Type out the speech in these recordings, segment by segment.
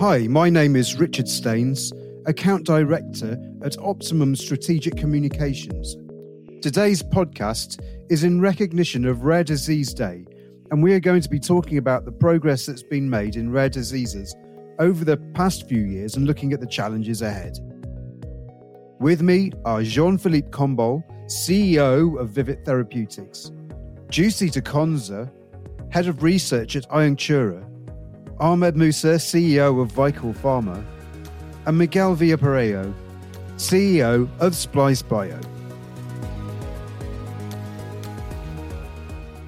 Hi, my name is Richard Staines, Account Director at Optimum Strategic Communications. Today's podcast is in recognition of Rare Disease Day, and we are going to be talking about the progress that's been made in rare diseases over the past few years and looking at the challenges ahead. With me are Jean Philippe Combal, CEO of Vivet Therapeutics, Giusy Di Conza, Head of Research at iOnctura, Ahmed Mousa, CEO of Vicore Pharma, and Miguel Vila-Perelló, CEO of Splice Bio.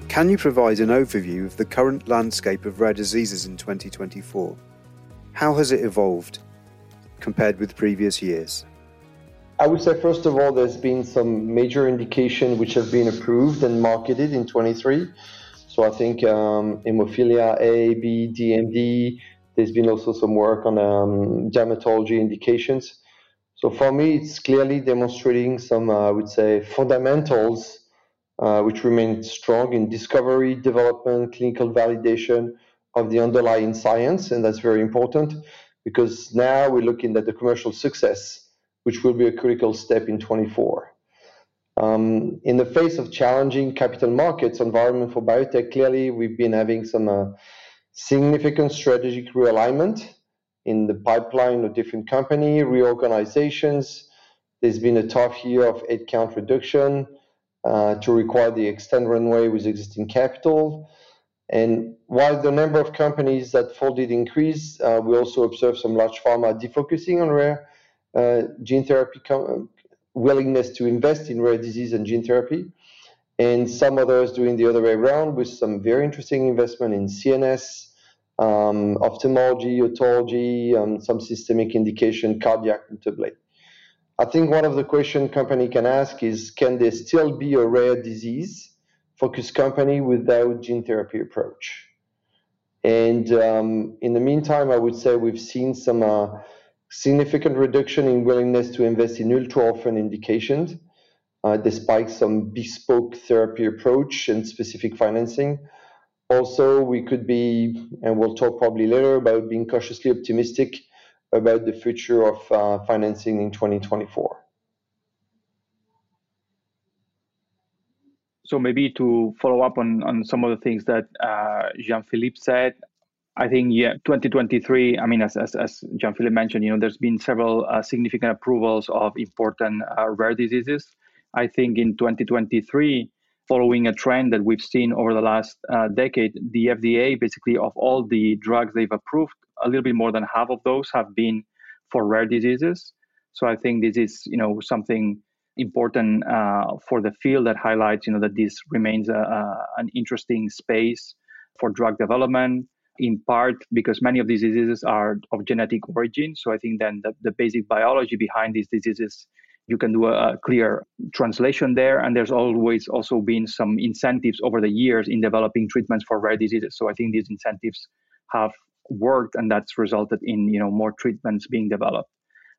Can you provide an overview of the current landscape of rare diseases in 2024? How has it evolved compared with previous years? I would say, first of all, there's been some major indication which have been approved and marketed in 23. So I think um, hemophilia A, B, DMD. There's been also some work on um, dermatology indications. So for me, it's clearly demonstrating some, uh, I would say, fundamentals uh, which remain strong in discovery, development, clinical validation of the underlying science, and that's very important because now we're looking at the commercial success, which will be a critical step in 24. Um, in the face of challenging capital markets environment for biotech, clearly we've been having some uh, significant strategic realignment in the pipeline of different company reorganizations. There's been a tough year of headcount reduction uh, to require the extend runway with existing capital. And while the number of companies that folded increased, uh, we also observed some large pharma defocusing on rare uh, gene therapy com- willingness to invest in rare disease and gene therapy, and some others doing the other way around with some very interesting investment in CNS, um, ophthalmology, otology, um, some systemic indication, cardiac, notably. I think one of the questions company can ask is, can there still be a rare disease focused company without gene therapy approach? And um, in the meantime, I would say we've seen some uh, significant reduction in willingness to invest in ultra-orphan indications, uh, despite some bespoke therapy approach and specific financing. Also, we could be, and we'll talk probably later about being cautiously optimistic about the future of uh, financing in 2024. So maybe to follow up on, some of the things that uh, Jean-Philippe said, I think yeah, 2023. I mean, as as, as Jean mentioned, you know, there's been several uh, significant approvals of important uh, rare diseases. I think in 2023, following a trend that we've seen over the last uh, decade, the FDA basically of all the drugs they've approved, a little bit more than half of those have been for rare diseases. So I think this is you know something important uh, for the field that highlights you know that this remains a, a, an interesting space for drug development in part because many of these diseases are of genetic origin. So I think then the, the basic biology behind these diseases, you can do a, a, clear translation there. And there's always also been some incentives over the years in developing treatments for rare diseases. So I think these incentives have worked and that's resulted in, you know, more treatments being developed.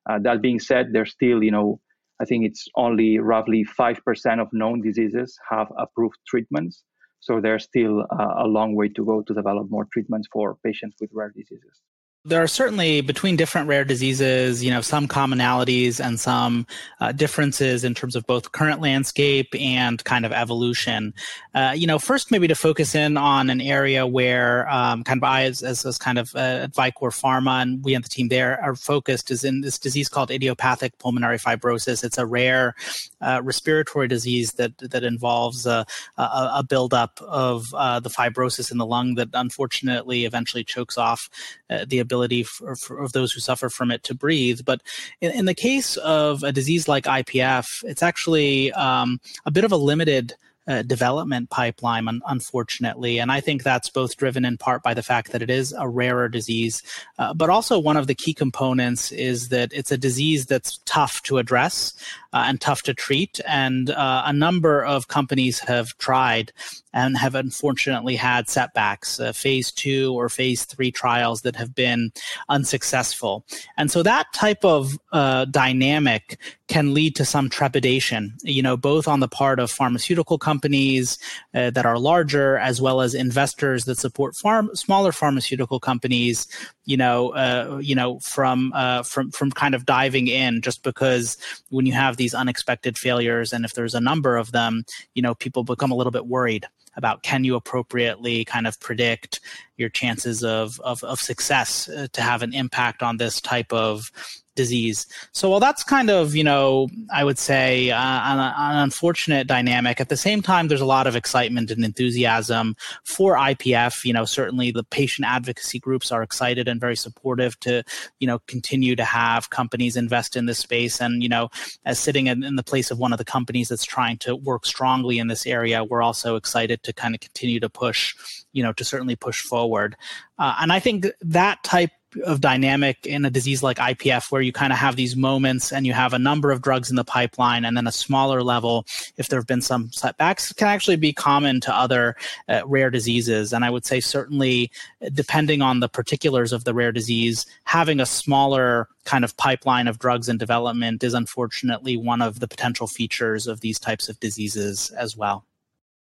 Uh, that being said, there's still, you know, I think it's only roughly 5% of known diseases have approved treatments. So there's still uh, a long way to go to develop more treatments for patients with rare diseases there are certainly between different rare diseases, you know, some commonalities and some uh, differences in terms of both current landscape and kind of evolution. Uh, you know, first maybe to focus in on an area where um, kind of I, as, as, as kind of uh, at Vicore Pharma and we and the team there are focused is in this disease called idiopathic pulmonary fibrosis. It's a rare uh, respiratory disease that that involves a, a, a buildup of uh, the fibrosis in the lung that unfortunately eventually chokes off uh, the ability ability for, for, of those who suffer from it to breathe. But in, in the case of a disease like IPF, it's actually um, a bit of a limited uh, development pipeline, un- unfortunately. And I think that's both driven in part by the fact that it is a rarer disease, uh, but also one of the key components is that it's a disease that's tough to address. Uh, and tough to treat. And uh, a number of companies have tried and have unfortunately had setbacks, uh, phase two or phase three trials that have been unsuccessful. And so that type of uh, dynamic can lead to some trepidation, you know, both on the part of pharmaceutical companies uh, that are larger, as well as investors that support farm, smaller pharmaceutical companies, you know, uh, you know, from from from kind of diving in, just because when you have these unexpected failures, and if there's a number of them, you know, people become a little bit worried about can you appropriately kind of predict your chances of, of, of success uh, to have an impact on this type of disease. So while that's kind of, you know, I would say uh, an, an, unfortunate dynamic, at the same time, there's a lot of excitement and enthusiasm for IPF. You know, certainly the patient advocacy groups are excited and very supportive to, you know, continue to have companies invest in this space. And, you know, as sitting in, in the place of one of the companies that's trying to work strongly in this area, we're also excited to kind of continue to push, you know, to certainly push forward. Uh, and I think that type of dynamic in a disease like IPF where you kind of have these moments and you have a number of drugs in the pipeline and then a smaller level if there have been some setbacks can actually be common to other uh, rare diseases. And I would say certainly depending on the particulars of the rare disease having a smaller kind of pipeline of drugs in development is unfortunately one of the potential features of these types of diseases as well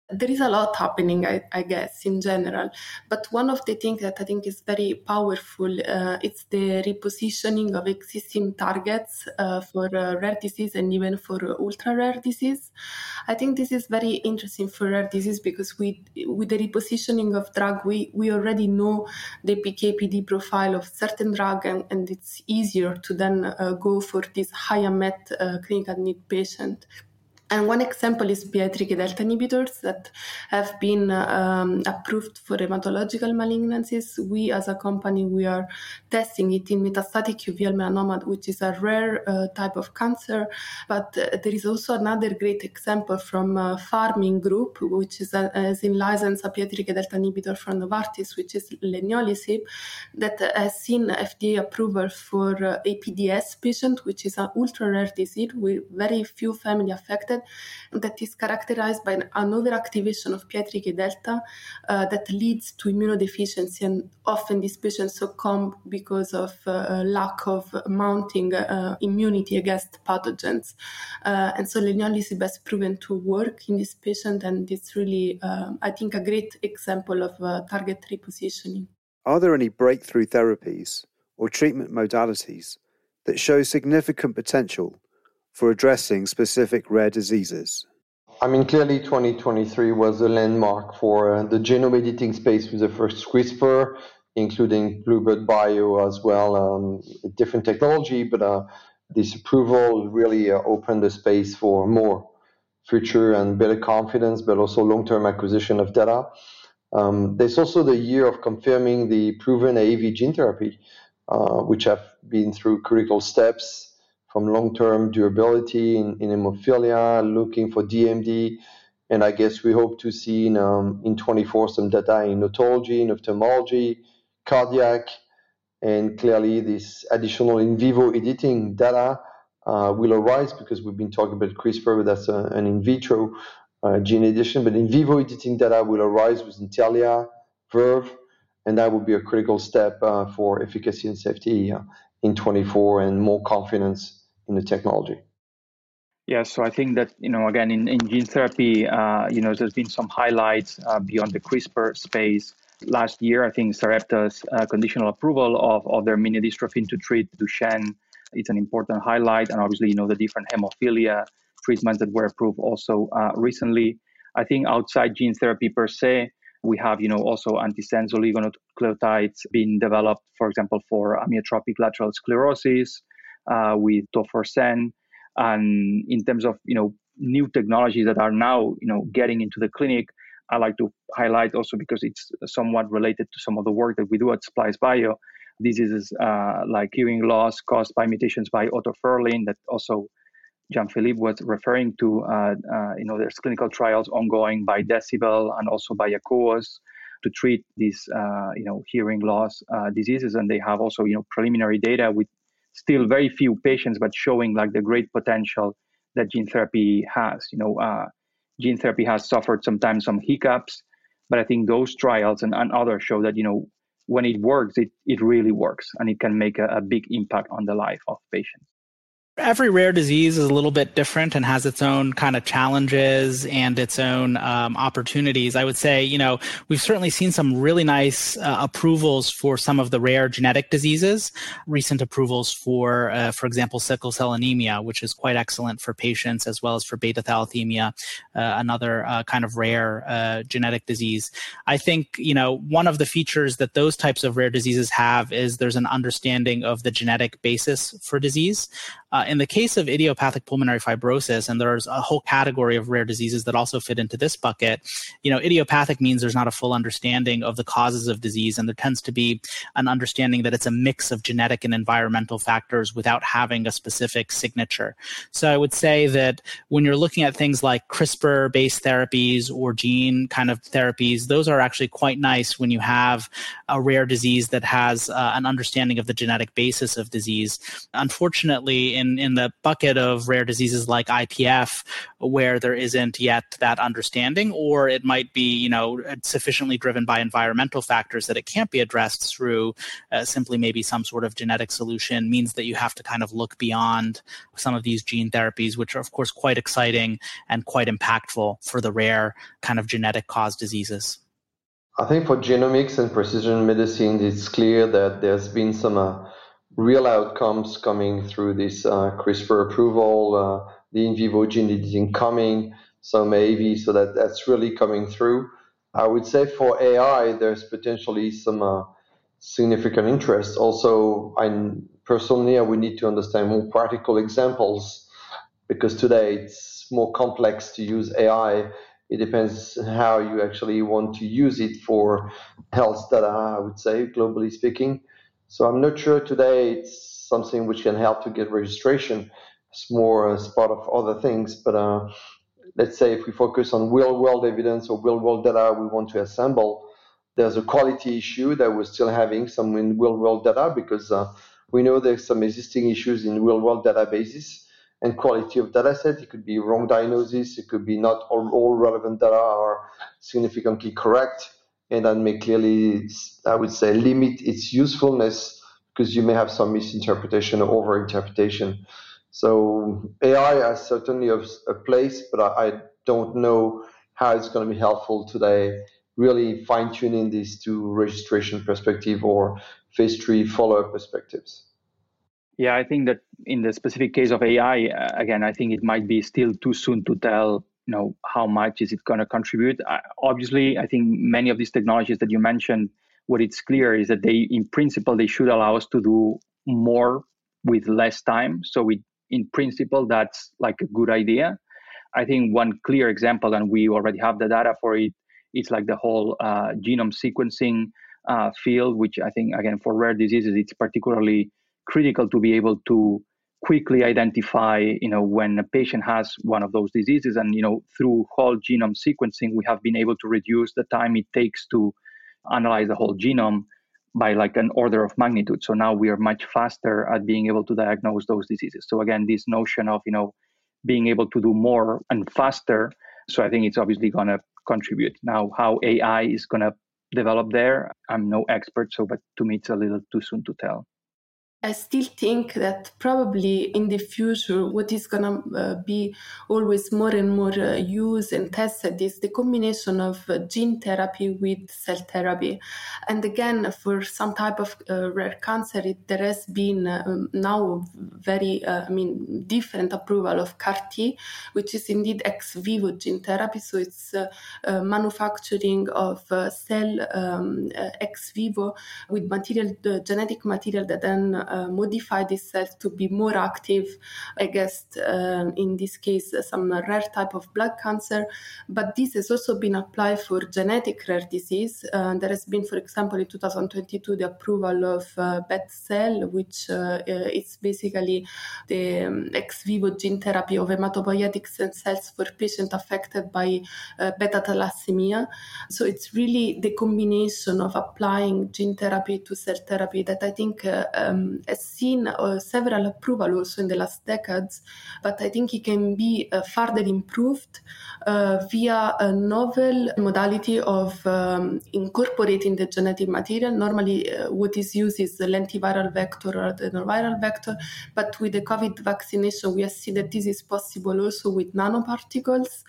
there is a lot happening, I, I, guess, in general. But one of the things that I think is very powerful uh, the repositioning of existing targets uh, for uh, rare disease and even for ultra rare disease. I think this is very interesting for rare disease because we, with the repositioning of drug, we, we already know the PKPD profile of certain drug, and, and it's easier to then uh, go for this high unmet uh, clinical need patient and one example is PI3K delta inhibitors that have been um, approved for hematological malignancies. We, as a company, we are testing it in metastatic uveal melanoma, which is a rare uh, type of cancer. But uh, there is also another great example from Pharming Group, which is, a, is in license a PI3K delta inhibitor from Novartis, which is leniolisib, that has seen FDA approval for uh, APDS patient, which is an ultra rare disease with very few family affected that is characterized by an overactivation of PI3K delta uh, that leads to immunodeficiency, and often these patients succumb because of uh, lack of mounting uh, immunity against pathogens. Uh, and so leniolisib has proven to work in this patient, and it's really, uh, I think, a great example of uh, target repositioning. Are there any breakthrough therapies or treatment modalities that show significant potential for addressing specific rare diseases? I mean, clearly 2023 was a landmark for uh, the genome editing space with the first CRISPR, including Bluebird Bio as well, um, different technology, but uh, this approval really uh, opened the space for more future and better confidence, but also long-term acquisition of data. Um, there's also the year of confirming the proven AAV gene therapy, uh, which have been through critical steps from long-term durability in, in hemophilia, looking for DMD, and I guess we hope to see in, um, in 24 some data in otology, in ophthalmology, cardiac, and clearly this additional in vivo editing data uh, will arise because we've been talking about CRISPR, but that's a, an in vitro uh, gene edition. But in vivo editing data will arise with Intellia, Verve, and that will be a critical step uh, for efficacy and safety uh, in 24 and more confidence in the technology. Yeah, so I think that you know again in, in gene therapy, uh, you know, there's been some highlights uh, beyond the CRISPR space. Last year, I think Sarepta's uh, conditional approval of, of their mini dystrophin to treat Duchenne, it's an important highlight, and obviously you know the different hemophilia treatments that were approved also uh, recently. I think outside gene therapy per se, we have you know also antisense oligonucleotides being developed, for example, for amyotrophic lateral sclerosis uh, with tofersen. And in terms of you know new technologies that are now you know getting into the clinic, I like to highlight also because it's somewhat related to some of the work that we do at Splice Bio. Diseases uh, like hearing loss caused by mutations by otoferlin that also Jean-Philippe was referring to. Uh, uh, you know, there's clinical trials ongoing by Decibel and also by Akouos to treat these, uh, you know, hearing loss uh, diseases, and they have also, you know, preliminary data with still very few patients, but showing like the great potential that gene therapy has. You know, uh, gene therapy has suffered sometimes some hiccups, but I think those trials and, and others show that you know when it works, it, it really works and it can make a, a big impact on the life of patients every rare disease is a little bit different and has its own kind of challenges and its own um, opportunities. I would say, you know, we've certainly seen some really nice uh, approvals for some of the rare genetic diseases. Recent approvals for, uh, for example, sickle cell anemia, which is quite excellent for patients, as well as for beta thalassemia, uh, another uh, kind of rare uh, genetic disease. I think, you know, one of the features that those types of rare diseases have is there's an understanding of the genetic basis for disease. Uh, in the case of idiopathic pulmonary fibrosis, and there's a whole category of rare diseases that also fit into this bucket, you know, idiopathic means there's not a full understanding of the causes of disease, and there tends to be an understanding that it's a mix of genetic and environmental factors without having a specific signature. So I would say that when you're looking at things like CRISPR based therapies or gene kind of therapies, those are actually quite nice when you have a rare disease that has uh, an understanding of the genetic basis of disease. Unfortunately, in in in the bucket of rare diseases like IPF, where there isn't yet that understanding, or it might be you know sufficiently driven by environmental factors that it can't be addressed through uh, simply maybe some sort of genetic solution. Means that you have to kind of look beyond some of these gene therapies, which are of course quite exciting and quite impactful for the rare kind of genetic caused diseases. I think for genomics and precision medicine, it's clear that there's been some uh, real outcomes coming through this uh, CRISPR approval, uh, the in vivo gene editing coming, some AAV, so that that's really coming through. I would say for AI, there's potentially some uh, significant interest. Also, I personally, I would need to understand more practical examples because today it's more complex to use AI. It depends how you actually want to use it for health data, I would say, globally speaking. So I'm not sure today it's something which can help to get registration. It's more as part of other things. But uh, let's say if we focus on real world evidence or real world data we want to assemble, there's a quality issue that we're still having some in real world data because uh, we know there's some existing issues in real world databases and quality of data set. It could be wrong diagnosis. It could be not all, all relevant data are significantly correct and that may clearly, I would say, limit its usefulness because you may have some misinterpretation or overinterpretation. So AI has certainly a, a place, but I, I, don't know how it's going to be helpful today. Really fine tuning these two registration perspective or phase three follow up perspectives. Yeah, I think that in the specific case of AI, uh, again, I think it might be still too soon to tell you know how much is it going to contribute? Uh, obviously i think many of these technologies that you mentioned what it's clear is that they in principle they should allow us to do more with less time. So we in principle that's like a good idea. I think one clear example and we already have the data for it it's like the whole uh, genome sequencing uh, field which i think again for rare diseases it's particularly critical to be able to quickly identify you know when a patient has one of those diseases. And you know through whole genome sequencing we have been able to reduce the time it takes to analyze the whole genome by like an order of magnitude. So now we are much faster at being able to diagnose those diseases. So again this notion of you know being able to do more and faster so i think it's obviously going to contribute. Now how ai is going to develop there i'm no expert so but to me it's a little too soon to tell I still think that probably in the future, what is going to uh, be always more and more uh, used and tested is the combination of uh, gene therapy with cell therapy. And again, for some type of uh, rare cancer, it, there has been um, now very, uh, I mean, different approval of CAR T, which is indeed ex vivo gene therapy. So it's uh, manufacturing of cell um, ex vivo with material, genetic material that then uh, modify this cell to be more active against, um, in this case, some rare type of blood cancer. But this has also been applied for genetic rare disease. Uh, there has been, for example, in 2022, the approval of uh, BET-cell, which uh, is basically the um, ex vivo gene therapy of hematopoietic cells for patients affected by uh, beta thalassemia. So it's really the combination of applying gene therapy to cell therapy that I think uh, um, has seen uh, several approval also in the last decades, but I think it can be uh, further improved uh, via a novel modality of um, incorporating the genetic material. Normally, uh, what is used is the lentiviral vector or the viral vector, but with the COVID vaccination, we have seen that this is possible also with nanoparticles,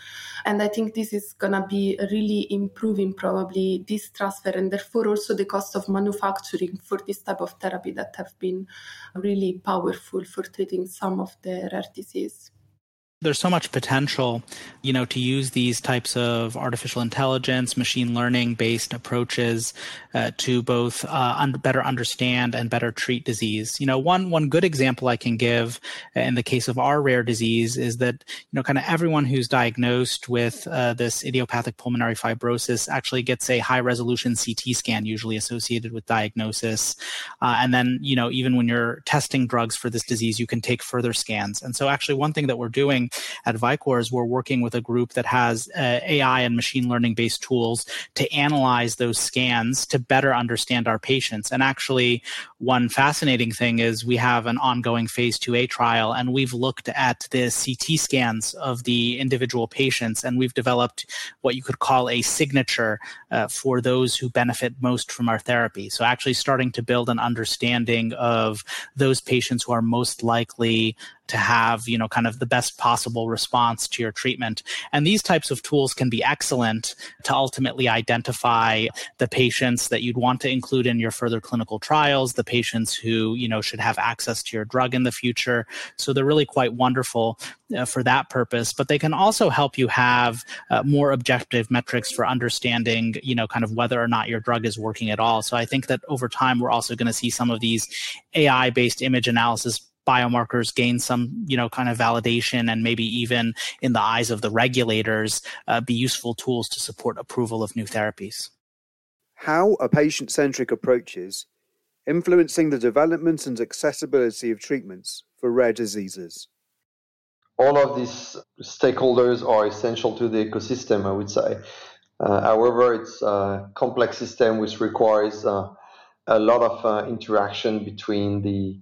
and I think this is gonna be really improving probably this transfer and therefore also the cost of manufacturing for this type of therapy that have been really powerful for treating some of the rare disease there's so much potential you know to use these types of artificial intelligence machine learning based approaches uh, to both uh, un- better understand and better treat disease. You know one one good example i can give in the case of our rare disease is that you know kind of everyone who's diagnosed with uh, this idiopathic pulmonary fibrosis actually gets a high resolution ct scan usually associated with diagnosis. Uh, and then you know even when you're testing drugs for this disease you can take further scans. And so actually one thing that we're doing at Vicore we're working with a group that has uh, AI and machine learning based tools to analyze those scans to better understand our patients. And actually, one fascinating thing is we have an ongoing phase 2A trial, and we've looked at the CT scans of the individual patients, and we've developed what you could call a signature uh, for those who benefit most from our therapy. So, actually, starting to build an understanding of those patients who are most likely to have you know kind of the best possible response to your treatment. And these types of tools can be excellent to ultimately identify the patients that you'd want to include in your further clinical trials the patients who you know should have access to your drug in the future. So they're really quite wonderful uh, for that purpose. But they can also help you have uh, more objective metrics for understanding you know kind of whether or not your drug is working at all. So i think that over time we're also going to see some of these ai based image analysis biomarkers gain some, you know, kind of validation and maybe even in the eyes of the regulators uh, be useful tools to support approval of new therapies. How are patient centric approaches influencing the development and accessibility of treatments for rare diseases? All of these stakeholders are essential to the ecosystem, I would say. Uh, however, it's a complex system which requires uh, a lot of uh, interaction between the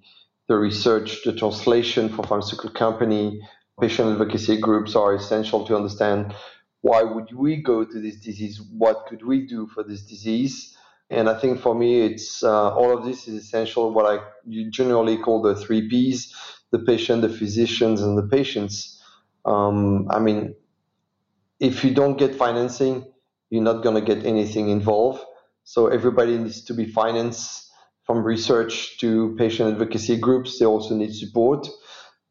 the research, the translation for pharmaceutical company, patient advocacy groups are essential to understand why would we go to this disease? What could we do for this disease? And I think for me, it's uh, all of this is essential. What I generally call the three Ps: the patient, the physicians, and the patients. Um, I mean, if you don't get financing, you're not going to get anything involved. So everybody needs to be financed from research to patient advocacy groups, they also need support.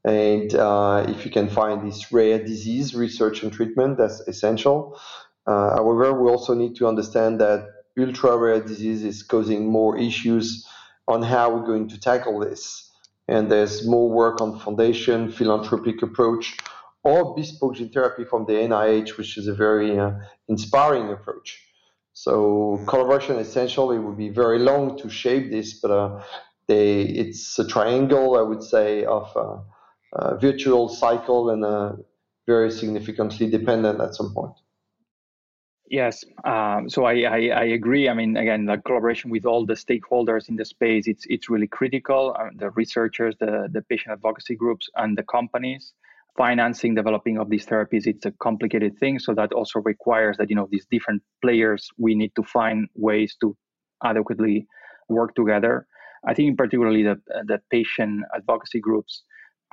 And uh, if you can find this rare disease research and treatment, that's essential. Uh, however, we also need to understand that ultra rare disease is causing more issues on how we're going to tackle this. And there's more work on foundation, philanthropic approach, or bespoke gene therapy from the NIH, which is a very uh, inspiring approach. So collaboration essential. It would be very long to shape this, but uh, they, it's a triangle, I would say, of uh, a virtual cycle and uh, very significantly dependent at some point. Yes, um, so I, I, I, agree. I mean, again, the collaboration with all the stakeholders in the space it's it's really critical. Uh, the researchers, the the patient advocacy groups, and the companies financing developing of these therapies it's a complicated thing. So that also requires that you know these different players we need to find ways to adequately work together. I think in particularly the, the patient advocacy groups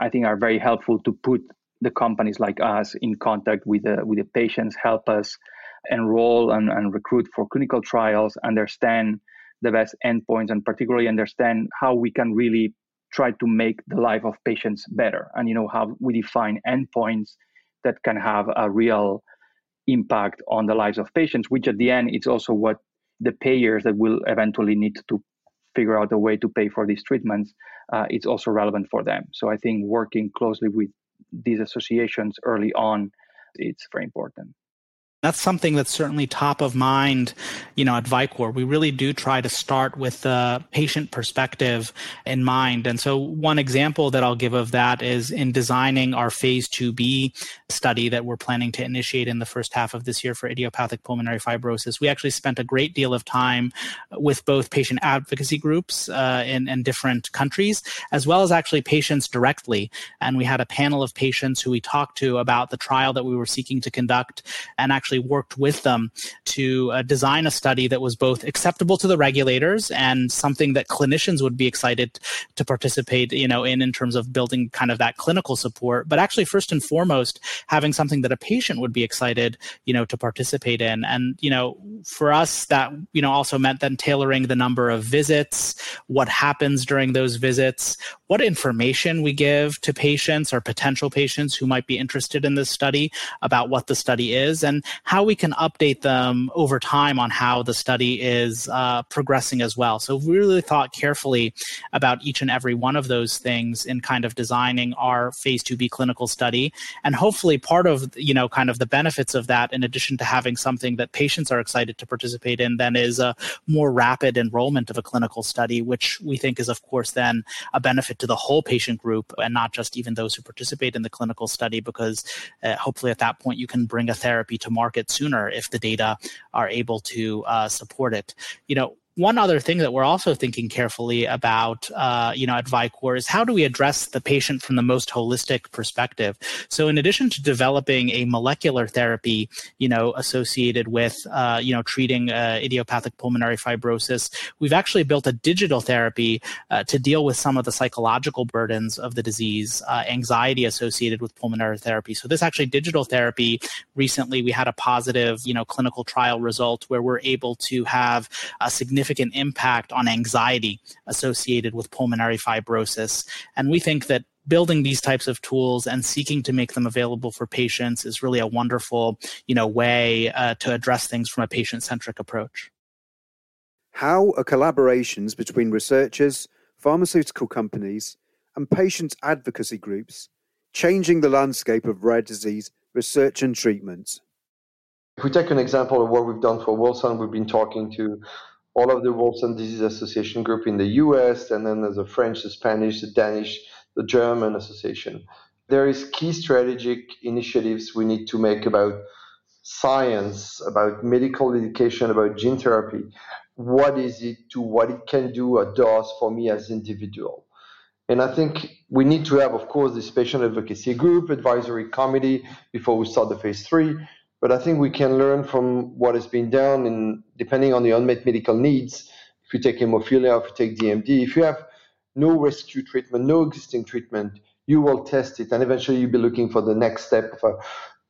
i think are very helpful to put the companies like us in contact with the with the patients help us enroll and, and recruit for clinical trials understand the best endpoints and particularly understand how we can really try to make the life of patients better. And you know how we define endpoints that can have a real impact on the lives of patients which at the end it's also what the payers that will eventually need to figure out a way to pay for these treatments uh, it's also relevant for them. So i think working closely with these associations early on it's very important That's something that's certainly top of mind, you know, at Vicore. We really do try to start with the patient perspective in mind. And so one example that I'll give of that is in designing our phase 2B study that we're planning to initiate in the first half of this year for idiopathic pulmonary fibrosis. We actually spent a great deal of time with both patient advocacy groups uh, in, in different countries, as well as actually patients directly. And we had a panel of patients who we talked to about the trial that we were seeking to conduct and actually actually worked with them to uh, design a study that was both acceptable to the regulators and something that clinicians would be excited to participate, you know, in in terms of building kind of that clinical support. But actually, first and foremost, having something that a patient would be excited, you know, to participate in. And you know, for us, that you know also meant then tailoring the number of visits, what happens during those visits, what information we give to patients or potential patients who might be interested in this study about what the study is, and how we can update them over time on how the study is uh, progressing as well. So we really thought carefully about each and every one of those things in kind of designing our phase 2b clinical study and hopefully part of you know kind of the benefits of that in addition to having something that patients are excited to participate in then is a more rapid enrollment of a clinical study which we think is of course then a benefit to the whole patient group and not just even those who participate in the clinical study because uh, hopefully at that point you can bring a therapy to market market sooner if the data are able to uh, support it. You know, one other thing that we're also thinking carefully about, uh, you know, at Vicore is how do we address the patient from the most holistic perspective? So, in addition to developing a molecular therapy, you know, associated with, uh, you know, treating uh, idiopathic pulmonary fibrosis, we've actually built a digital therapy uh, to deal with some of the psychological burdens of the disease, uh, anxiety associated with pulmonary therapy. So, this actually digital therapy. Recently, we had a positive, you know, clinical trial result where we're able to have a significant significant impact on anxiety associated with pulmonary fibrosis. And we think that building these types of tools and seeking to make them available for patients is really a wonderful you know way uh, to address things from a patient-centric approach how are collaborations between researchers pharmaceutical companies and patient advocacy groups changing the landscape of rare disease research and treatment if we take an example of what we've done for wilson we've been talking to all of the Wilson Disease Association group in the US, and then there's a French, the Spanish, the Danish, the German association. There is key strategic initiatives we need to make about science, about medical education, about gene therapy. What is it to what it can do or does for me as individual? And I think we need to have, of course, this patient advocacy group, advisory committee before we start the phase three. But I think we can learn from what has been done, and depending on the unmet medical needs, if you take hemophilia, if you take DMD, if you have no rescue treatment, no existing treatment, you will test it, and eventually you'll be looking for the next step. Of a,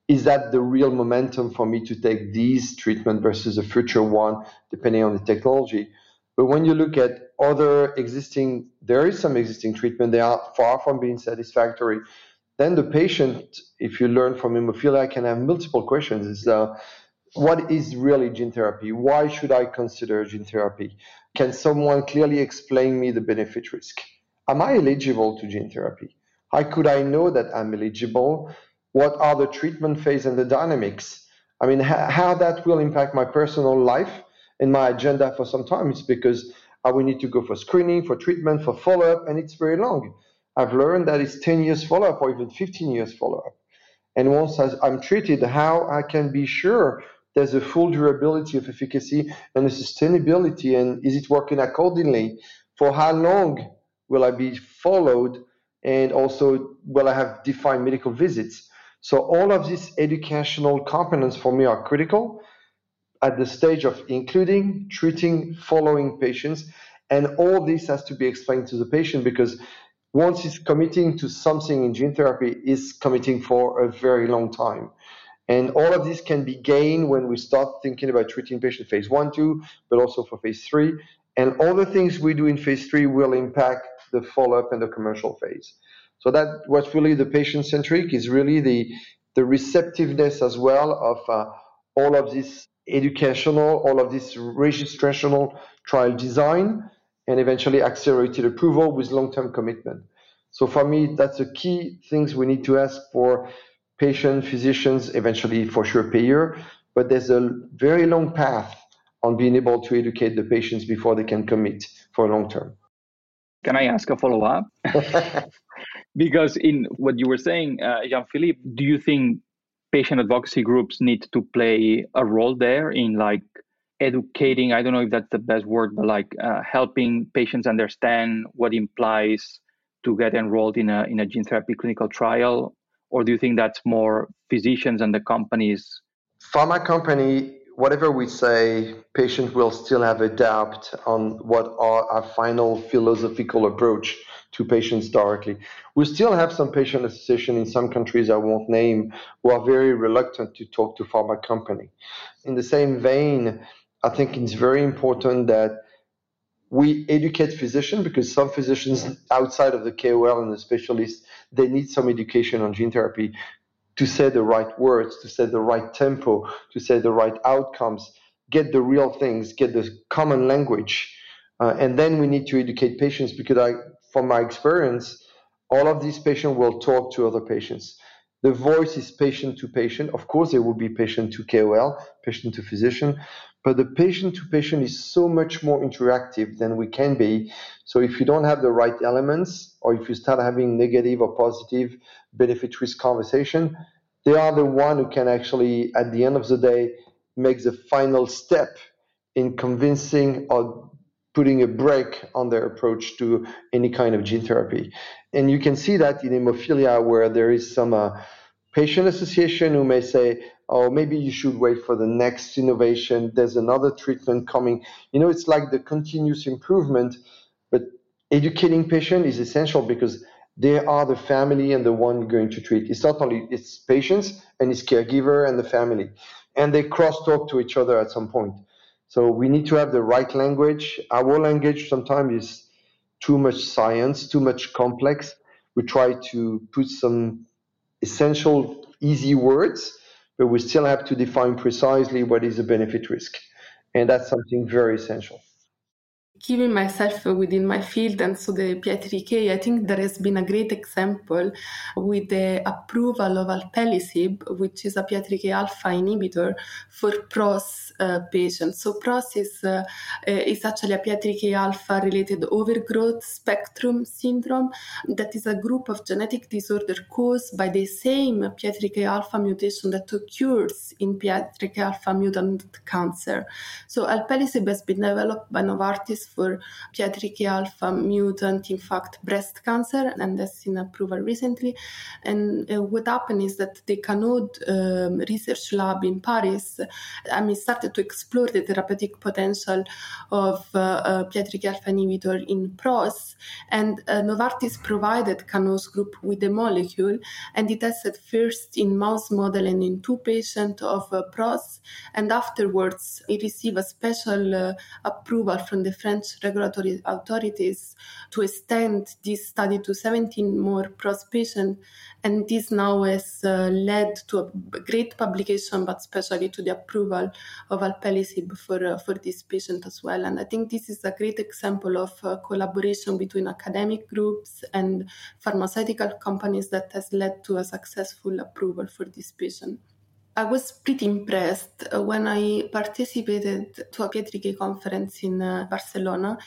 is that the real momentum for me to take these treatment versus a future one, depending on the technology? But when you look at other existing, there is some existing treatment. They are far from being satisfactory. Then the patient, if you learn from hemophilia, can have multiple questions. Is uh, what is really gene therapy? Why should I consider gene therapy? Can someone clearly explain me the benefit risk? Am I eligible to gene therapy? How could I know that I'm eligible? What are the treatment phase and the dynamics? I mean, ha- how that will impact my personal life and my agenda for some time. It's because I will need to go for screening, for treatment, for follow up, and it's very long. I've learned that it's 10 years follow up or even 15 years follow up. And once I'm treated, how I can be sure there's a full durability of efficacy and sustainability, and is it working accordingly? For how long will I be followed? And also, will I have defined medical visits? So, all of these educational components for me are critical at the stage of including, treating, following patients. And all this has to be explained to the patient because once he's committing to something in gene therapy, is committing for a very long time. And all of this can be gained when we start thinking about treating patient phase one, two, but also for phase three. And all the things we do in phase three will impact the follow-up and the commercial phase. So that what's really the patient-centric is really the the receptiveness as well of uh, all of this educational, all of this registrational trial design, and eventually accelerated approval with long-term commitment. So for me, that's the key things we need to ask for patient, physicians, eventually for sure payer. but there's a very long path on being able to educate the patients before they can commit for long term. Can I ask a follow up? because in what you were saying, uh, Jean Philippe, do you think patient advocacy groups need to play a role there in like educating? I don't know if that's the best word, but like uh, helping patients understand what implies to get enrolled in a in a gene therapy clinical trial, or do you think that's more physicians and the companies? Pharma company whatever we say, patient will still have a doubt on what are our final philosophical approach to patients directly. We still have some patient association in some countries I won't name who are very reluctant to talk to pharma company. In the same vein, I think it's very important that we educate physicians because some physicians outside of the KOL and the specialists they need some education on gene therapy to say the right words, to say the right tempo, to say the right outcomes, get the real things, get the common language. Uh, and then we need to educate patients because I, from my experience, all of these patients will talk to other patients. The voice is patient to patient. Of course, there will be patient to KOL, patient to physician, but the patient to patient is so much more interactive than we can be. So if you don't have the right elements, or if you start having negative or positive benefit risk conversation, they are the one who can actually, at the end of the day, make the final step in convincing or putting a break on their approach to any kind of gene therapy. And you can see that in hemophilia, where there is some uh, patient association who may say, oh, maybe you should wait for the next innovation. There's another treatment coming. You know, it's like the continuous improvement, but educating patient is essential because they are the family and the one going to treat. It's not only its patients and its caregiver and the family, and they cross talk to each other at some point. So we need to have the right language. Our language sometimes is too much science, too much complex. We try to put some essential, easy words, but we still have to define precisely what is a benefit risk. And that's something very essential keeping myself within my field and so the PI3K, I think there has been a great example with the approval of alpelisib, which is a PI3K alpha inhibitor for PROS uh, patients. So PROS is, uh, uh is actually a PI3K alpha related overgrowth spectrum syndrome that is a group of genetic disorder caused by the same PI3K alpha mutation that occurs in PI3K alpha mutant cancer. So alpelisib has been developed by Novartis for PI3K alpha mutant, in fact, breast cancer, and that's in approval recently. And uh, what happened is that the Canaud um, Research Lab in Paris, I mean, started to explore the therapeutic potential of uh, uh, PI3K alpha inhibitor in PROS, and uh, Novartis provided Canaud's group with the molecule, and it tested first in mouse model and in two patients of uh, PROS, and afterwards it received a special uh, approval from the French Regulatory authorities to extend this study to 17 more patients. And this now has uh, led to a great publication, but especially to the approval of alpelisib for, uh, for this patient as well. And I think this is a great example of uh, collaboration between academic groups and pharmaceutical companies that has led to a successful approval for this patient. I was pretty impressed when I participated to a PI3K conference in uh, Barcelona,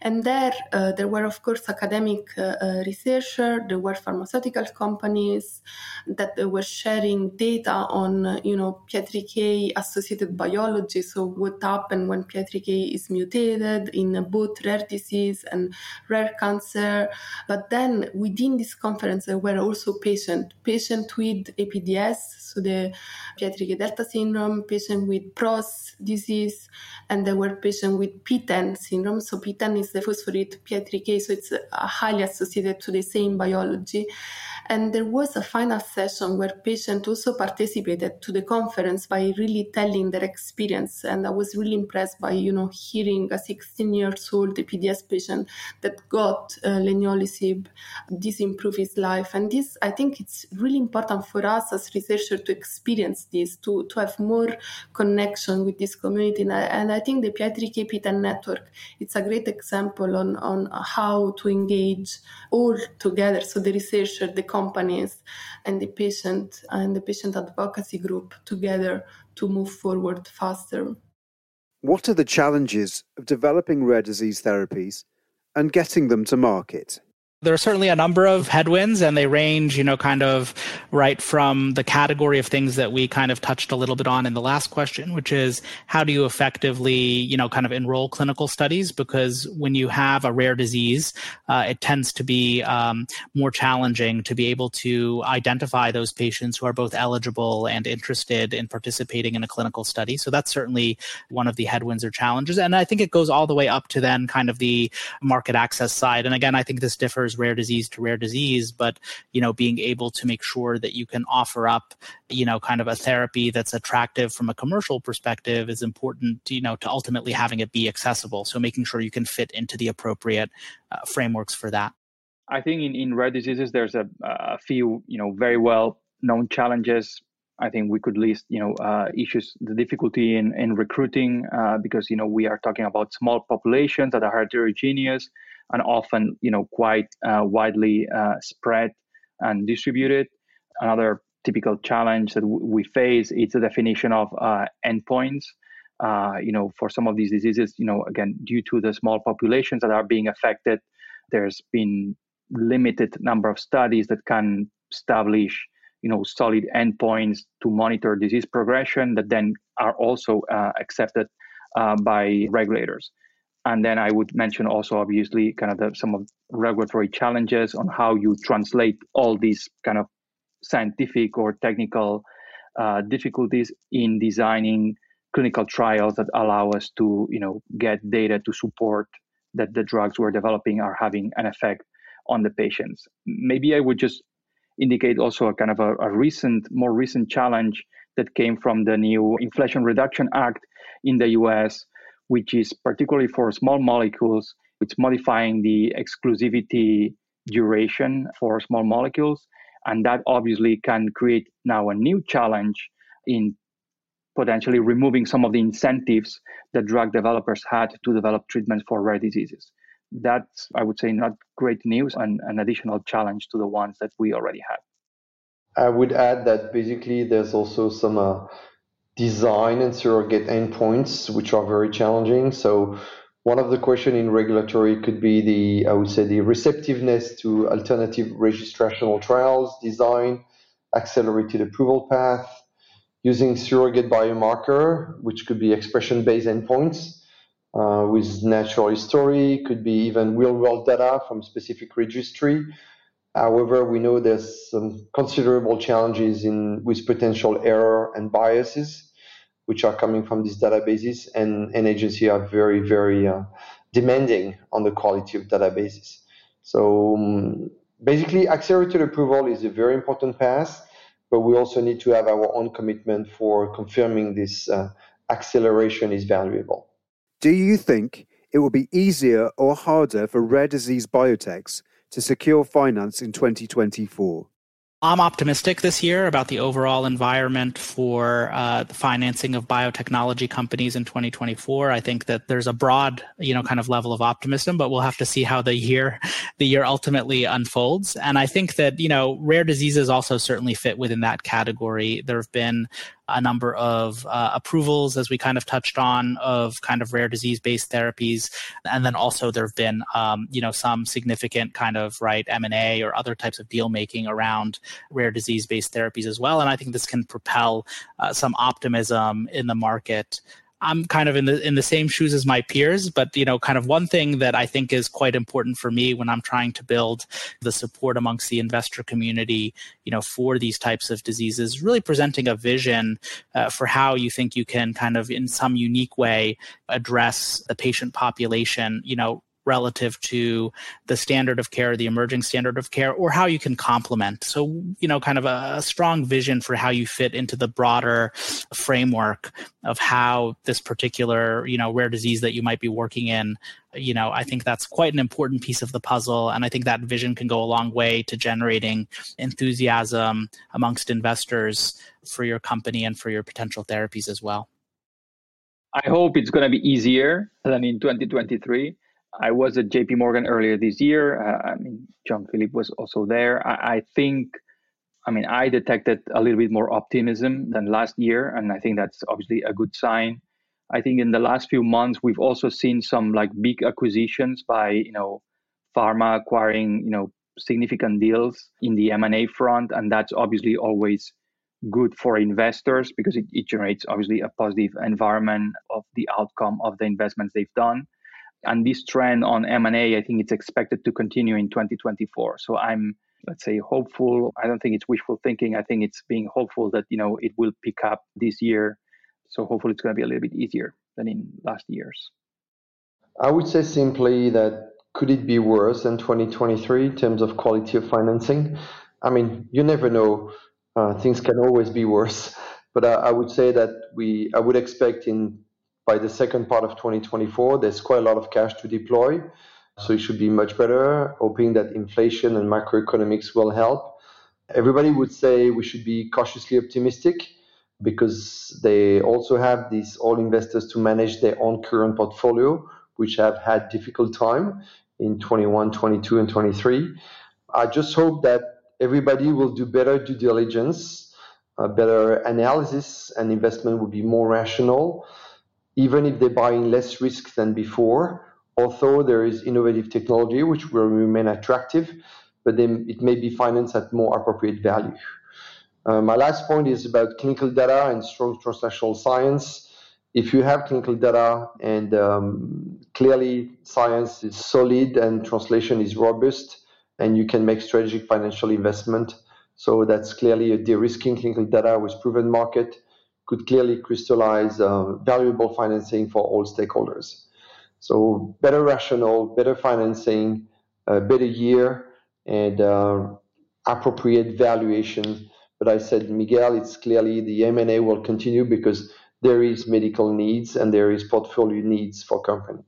and there uh, there were of course academic uh, uh researchers, there were pharmaceutical companies that were sharing data on you know PI3K associated biology, so what happens when PI3K is mutated in both rare disease and rare cancer. But then within this conference there were also patients, patients with APDS, so the PI3K delta syndrome, patient with PROS disease, and there were patients with PTEN syndrome. So PTEN is the phosphorate PI3K, so it's uh, highly associated to the same biology. And there was a final session where patients also participated to the conference by really telling their experience. And I was really impressed by, you know, hearing a 16 years old PDS patient that got uh, leniolisib. This improved his life. And this, I think it's really important for us as researchers to experience this, to, to have more connection with this community. And I, and I think the PI3K network, it's a great example on, on how to engage all together. So the researcher, the companies and the patient and the patient advocacy group together to move forward faster. What are the challenges of developing rare disease therapies and getting them to market? There are certainly a number of headwinds and they range you know kind of right from the category of things that we kind of touched a little bit on in the last question which is how do you effectively you know kind of enroll clinical studies? Because when you have a rare disease uh, it tends to be um, more challenging to be able to identify those patients who are both eligible and interested in participating in a clinical study. So that's certainly one of the headwinds or challenges. And i think it goes all the way up to then kind of the market access side. And again i think this differs rare disease to rare disease, but you know, being able to make sure that you can offer up, you know, kind of a therapy that's attractive from a commercial perspective is important, you know, to ultimately having it be accessible. So making sure you can fit into the appropriate uh, frameworks for that. I think in, in rare diseases, there's a, a few, you know, very well known challenges I think we could list, you know, uh, issues, the difficulty in, in recruiting, uh, because, you know, we are talking about small populations that are heterogeneous and often you know quite uh, widely uh, spread and distributed. Another typical challenge that w- we face is the definition of uh, endpoints. You know, for some of these diseases, you know, again, due to the small populations that are being affected, there's been limited number of studies that can establish, you know, solid endpoints to monitor disease progression that then are also uh, accepted uh, by regulators. And then I would mention also, obviously, kind of the, some of regulatory challenges on how you translate all these kind of scientific or technical uh, difficulties in designing clinical trials that allow us to, you know, get data to support that the drugs we're developing are having an effect on the patients. Maybe I would just indicate also a kind of a, a recent, more recent challenge that came from the new Inflation Reduction Act in the US, which is particularly for small molecules. It's modifying the exclusivity duration for small molecules. And that obviously can create now a new challenge in potentially removing some of the incentives that drug developers had to develop treatments for rare diseases. That's, I would say, not great news and an additional challenge to the ones that we already had. I would add that basically there's also some uh, design and surrogate endpoints, which are very challenging. So one of the question in regulatory could be the, I would say, the receptiveness to alternative registrational trials design, accelerated approval path, using surrogate biomarker, which could be expression-based endpoints uh, with natural history, could be even real-world data from specific registry. However, we know there's some considerable challenges in with potential error and biases which are coming from these databases, and, and agencies are very, very uh, demanding on the quality of databases. So um, basically, accelerated approval is a very important path, but we also need to have our own commitment for confirming this uh, acceleration is valuable. Do you think it will be easier or harder for rare disease biotechs to secure finance in 2024? I'm optimistic this year about the overall environment for uh, the financing of biotechnology companies in 2024. I think that there's a broad, you know, kind of level of optimism, but we'll have to see how the year, the year ultimately unfolds. And I think that you know, rare diseases also certainly fit within that category. There have been a number of uh, approvals, as we kind of touched on, of kind of rare disease based therapies, and then also there have been um, you know some significant kind of right M and A or other types of deal making around rare disease based therapies as well. And I think this can propel uh, some optimism in the market I'm kind of in the in the same shoes as my peers, but you know, kind of one thing that I think is quite important for me when I'm trying to build the support amongst the investor community, you know, for these types of diseases, really presenting a vision uh, for how you think you can kind of in some unique way address the patient population, you know, relative to the standard of care, the emerging standard of care, or how you can complement. So, you know, kind of a, a, strong vision for how you fit into the broader framework of how this particular, you know, rare disease that you might be working in, you know, I think that's quite an important piece of the puzzle. And I think that vision can go a long way to generating enthusiasm amongst investors for your company and for your potential therapies as well. I hope it's going to be easier than in 2023 I was at JP Morgan earlier this year. Uh, I mean, Jean-Philippe was also there. I, I, think I mean, I detected a little bit more optimism than last year, and I think that's obviously a good sign. I think in the last few months we've also seen some like big acquisitions by you know pharma acquiring you know significant deals in the M&A front, and that's obviously always good for investors because it, it generates obviously a positive environment of the outcome of the investments they've done. And this trend on M&A, I think it's expected to continue in 2024. So I'm let's say hopeful. I don't think it's wishful thinking. I think it's being hopeful that you know it will pick up this year. So hopefully it's going to be a little bit easier than in last years. I would say simply that could it be worse than 2023 in terms of quality of financing? I mean, you never know. Uh, things can always be worse, but I, I, would say that we, I would expect in by the second part of 2024, there's quite a lot of cash to deploy, so it should be much better. Hoping that inflation and macroeconomics will help. Everybody would say we should be cautiously optimistic because they also have these all investors to manage their own current portfolio, which have had difficult time in 21, 22, and 23. I just hope that everybody will do better due diligence, uh, better analysis, and investment will be more rational, even if they're buying less risk than before. Although there is innovative technology which will remain attractive, but then it may be financed at more appropriate value. Uh, my last point is about clinical data and strong translational science. If you have clinical data and um, clearly science is solid and translation is robust, and you can make strategic financial investment. So that's clearly a de-risking clinical data with proven market could clearly crystallize uh, valuable financing for all stakeholders. So better rational, better financing, a better year, and uh, appropriate valuation but I said, Miguel, it's clearly the M&A will continue because there is medical needs and there is portfolio needs for company.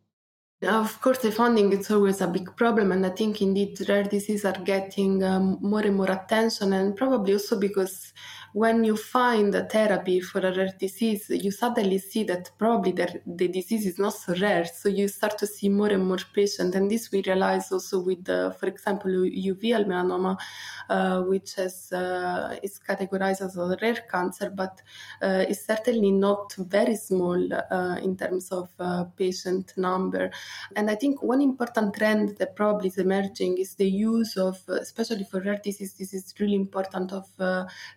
Of course, the funding is always a big problem, and I think indeed rare diseases are getting um, more and more attention, and probably also because when you find a therapy for a rare disease, you suddenly see that probably the, the disease is not so rare. So you start to see more and more patients. And this we realize also with, for example, uveal melanoma, uh, which has, uh, is categorized as a rare cancer, but uh, is certainly not very small uh, in terms of uh, patient number. And I think one important trend that probably is emerging is the use of, especially for rare disease, this is really important, of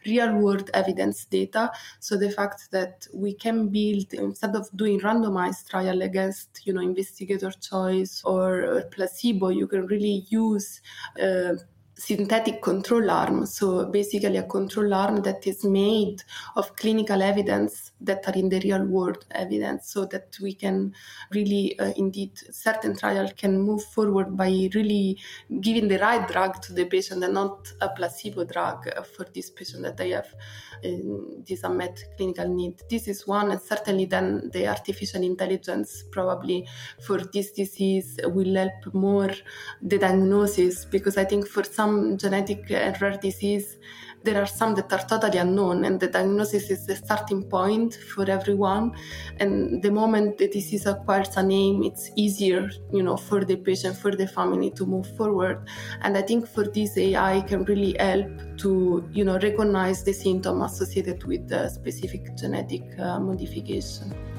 real world evidence data. So the fact that we can build instead of doing randomized trial against you know investigator choice or placebo, you can really use uh, synthetic control arm. So basically, a control arm that is made of clinical evidence that are in the real world evidence, so that we can really, uh, indeed, certain trial can move forward by really giving the right drug to the patient and not a placebo drug for this patient that they have um, this unmet clinical need. This is one, and certainly then the artificial intelligence probably for this disease will help more the diagnosis because I think for some some genetic and rare disease, there are some that are totally unknown, and the diagnosis is the starting point for everyone. And the moment the disease acquires a name, it's easier, you know, for the patient, for the family to move forward. And I think for this, AI can really help to, you know, recognize the symptom associated with the specific genetic uh, modification.